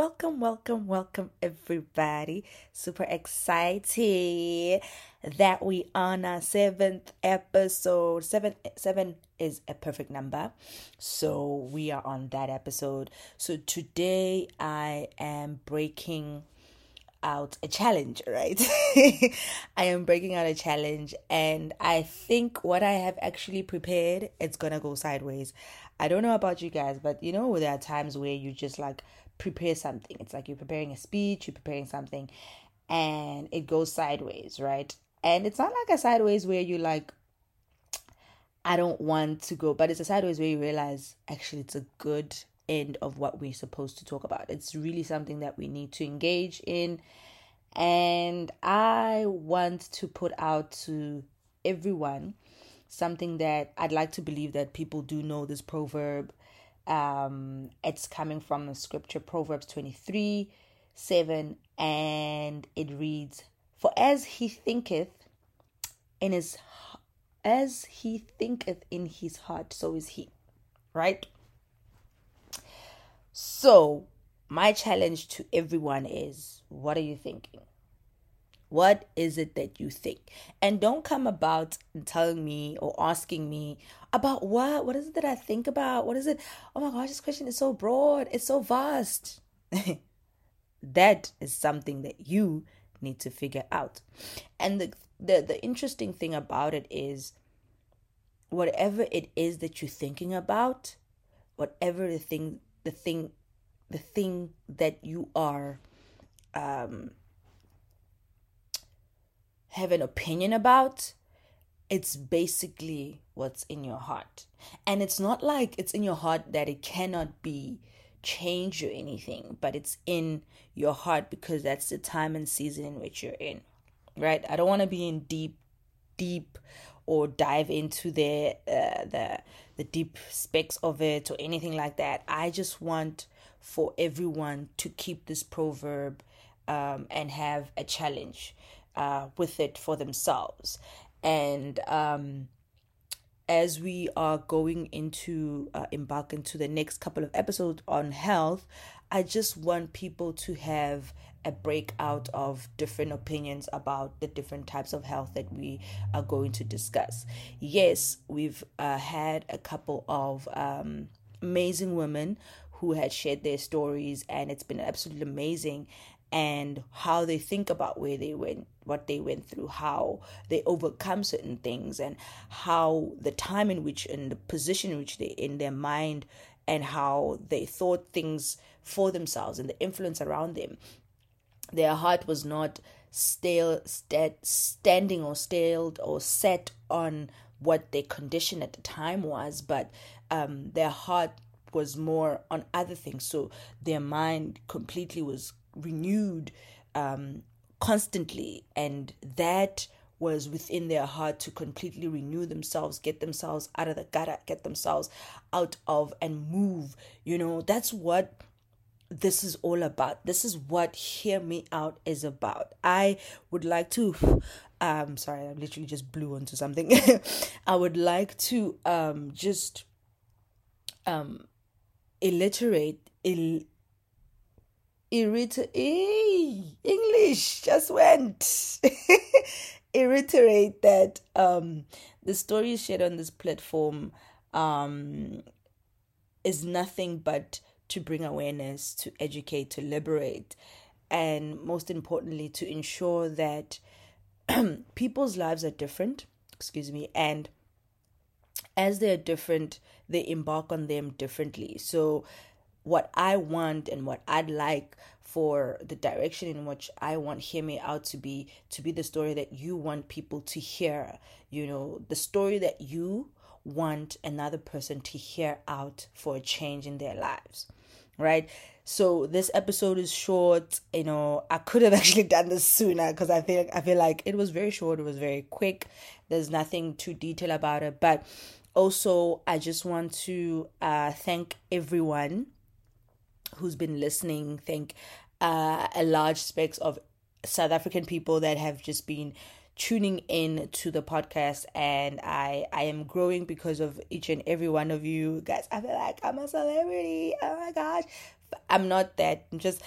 welcome, welcome, welcome, everybody. Super excited that we on our seventh episode. Seven, seven is a perfect number, so we are on that episode. So today I am breaking out a challenge, right? I am breaking out a challenge, and I think what I have actually prepared, it's gonna go sideways. I don't know about you guys, but you know, there are times where you just like prepare something. It's like you're preparing a speech, you're preparing something, and it goes sideways, right? And it's not like a sideways where you like, I don't want to go, but it's a sideways where you realize actually it's a good end of what we're supposed to talk about. It's really something that we need to engage in. And I want to put out to everyone something that I'd like to believe that people do know this proverb. Um, it's coming from the scripture Proverbs 23 7, and it reads, For as he thinketh in his as he thinketh in his heart, so is he. Right? So, my challenge to everyone is what are you thinking? What is it that you think? And don't come about telling me or asking me about what? What is it that I think about? What is it? Oh my gosh, this question is so broad, it's so vast. that is something that you need to figure out. And the, the the interesting thing about it is whatever it is that you're thinking about, whatever the thing the thing the thing that you are um have an opinion about, it's basically what's in your heart. And it's not like it's in your heart that it cannot be changed or anything, but it's in your heart because that's the time and season in which you're in. Right? I don't want to be in deep, deep or dive into the uh, the the deep specs of it or anything like that. I just want for everyone to keep this proverb um, and have a challenge uh, with it for themselves. And um, as we are going into uh, embark into the next couple of episodes on health, I just want people to have a breakout of different opinions about the different types of health that we are going to discuss. Yes, we've uh, had a couple of um, amazing women who had shared their stories, and it's been absolutely amazing and how they think about where they went, what they went through, how they overcome certain things, and how the time in which and the position in which they in their mind and how they thought things for themselves and the influence around them. Their heart was not stale, st- standing or staled or set on what their condition at the time was, but um, their heart was more on other things. So their mind completely was renewed um, constantly, and that was within their heart to completely renew themselves, get themselves out of the gutter, get themselves out of and move. You know, that's what this is all about. This is what Hear Me Out is about. I would like to um sorry, I literally just blew onto something. I would like to um just um illiterate il irrit English just went. Reiterate that um, the stories shared on this platform um, is nothing but to bring awareness, to educate, to liberate, and most importantly, to ensure that people's lives are different. Excuse me, and as they're different, they embark on them differently. So what I want and what I'd like for the direction in which I want Hear Me Out to be to be the story that you want people to hear. You know, the story that you want another person to hear out for a change in their lives. Right? So this episode is short. You know, I could have actually done this sooner because I feel I feel like it was very short, it was very quick. There's nothing too detailed about it. But also I just want to uh thank everyone who's been listening thank uh, a large specs of South African people that have just been tuning in to the podcast and I I am growing because of each and every one of you guys. I feel like I'm a celebrity. Oh my gosh. I'm not that. I'm just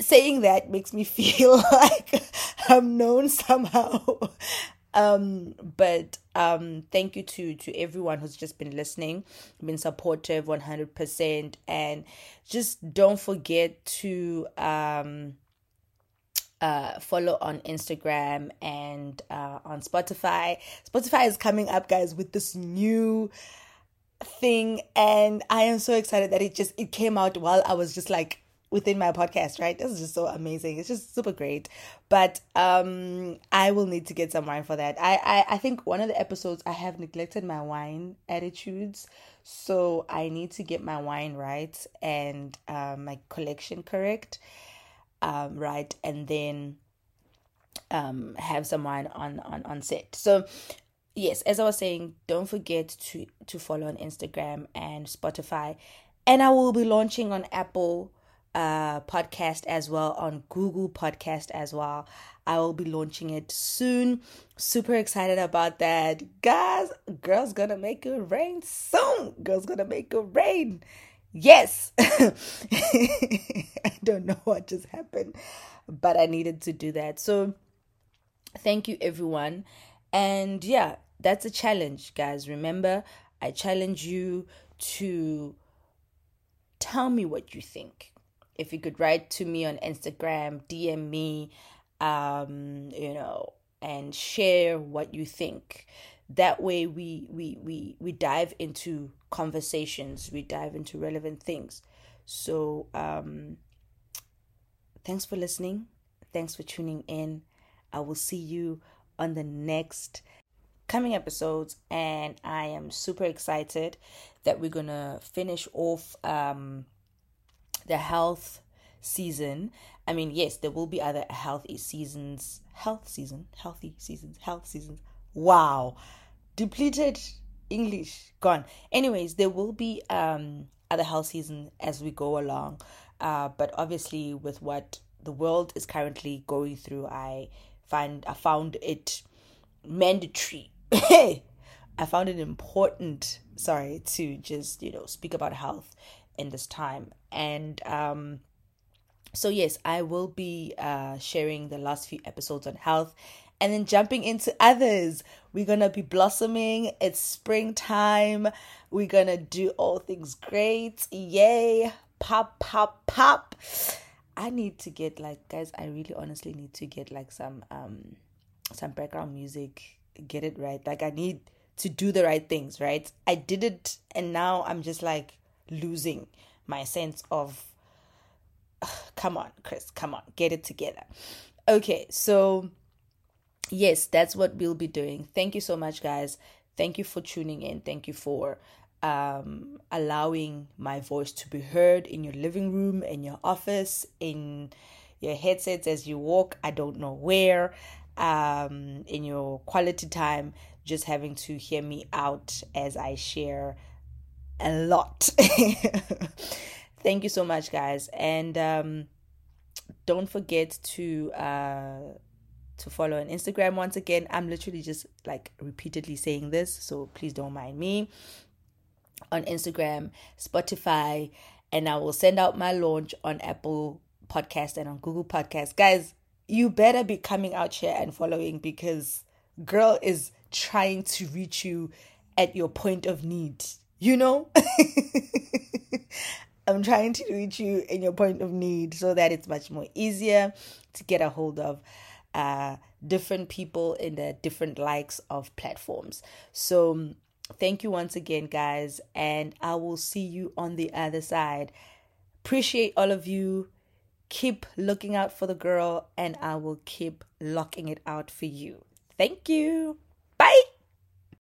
saying that makes me feel like I'm known somehow. Um, but um, thank you to to everyone who's just been listening, been supportive, one hundred percent, and just don't forget to um uh, follow on Instagram and uh, on Spotify. Spotify is coming up, guys, with this new thing, and I am so excited that it just it came out while I was just like within my podcast, right? This is just so amazing. It's just super great. But um I will need to get some wine for that. I, I I think one of the episodes I have neglected my wine attitudes. So I need to get my wine right and um my collection correct. Um right and then um have some wine on on on set. So yes, as I was saying, don't forget to to follow on Instagram and Spotify. And I will be launching on Apple uh, podcast as well on Google Podcast as well. I will be launching it soon. Super excited about that. Guys, girls gonna make it rain soon. Girls gonna make it rain. Yes. I don't know what just happened, but I needed to do that. So thank you everyone. And yeah, that's a challenge, guys. Remember, I challenge you to tell me what you think if you could write to me on Instagram, DM me, um, you know, and share what you think. That way we we we we dive into conversations, we dive into relevant things. So um thanks for listening. Thanks for tuning in. I will see you on the next coming episodes and I am super excited that we're going to finish off um the health season. I mean, yes, there will be other healthy seasons, health season, healthy seasons, health seasons. Wow. Depleted English gone. Anyways, there will be um other health season as we go along. Uh but obviously with what the world is currently going through, I find I found it mandatory. I found it important, sorry, to just, you know, speak about health in this time. And um, so, yes, I will be uh, sharing the last few episodes on health and then jumping into others. We're gonna be blossoming. It's springtime. We're gonna do all things great. Yay! Pop, pop, pop. I need to get like guys, I really honestly need to get like some um some background music, get it right. Like I need to do the right things, right? I did it and now I'm just like losing my sense of come on chris come on get it together. Okay so yes that's what we'll be doing. Thank you so much guys. Thank you for tuning in. Thank you for um, allowing my voice to be heard in your living room in your office in your headsets as you walk. I don't know where. Um, in your quality time just having to hear me out as i share a lot. Thank you so much, guys, and um, don't forget to uh, to follow on Instagram once again. I'm literally just like repeatedly saying this, so please don't mind me. On Instagram, Spotify, and I will send out my launch on Apple Podcast and on Google Podcast. Guys, you better be coming out here and following because girl is trying to reach you at your point of need you know? I'm trying to reach you in your point of need so that it's much more easier to get a hold of uh, different people in the different likes of platforms. So, thank you once again, guys, and I will see you on the other side. Appreciate all of you. Keep looking out for the girl, and I will keep locking it out for you. Thank you. Bye.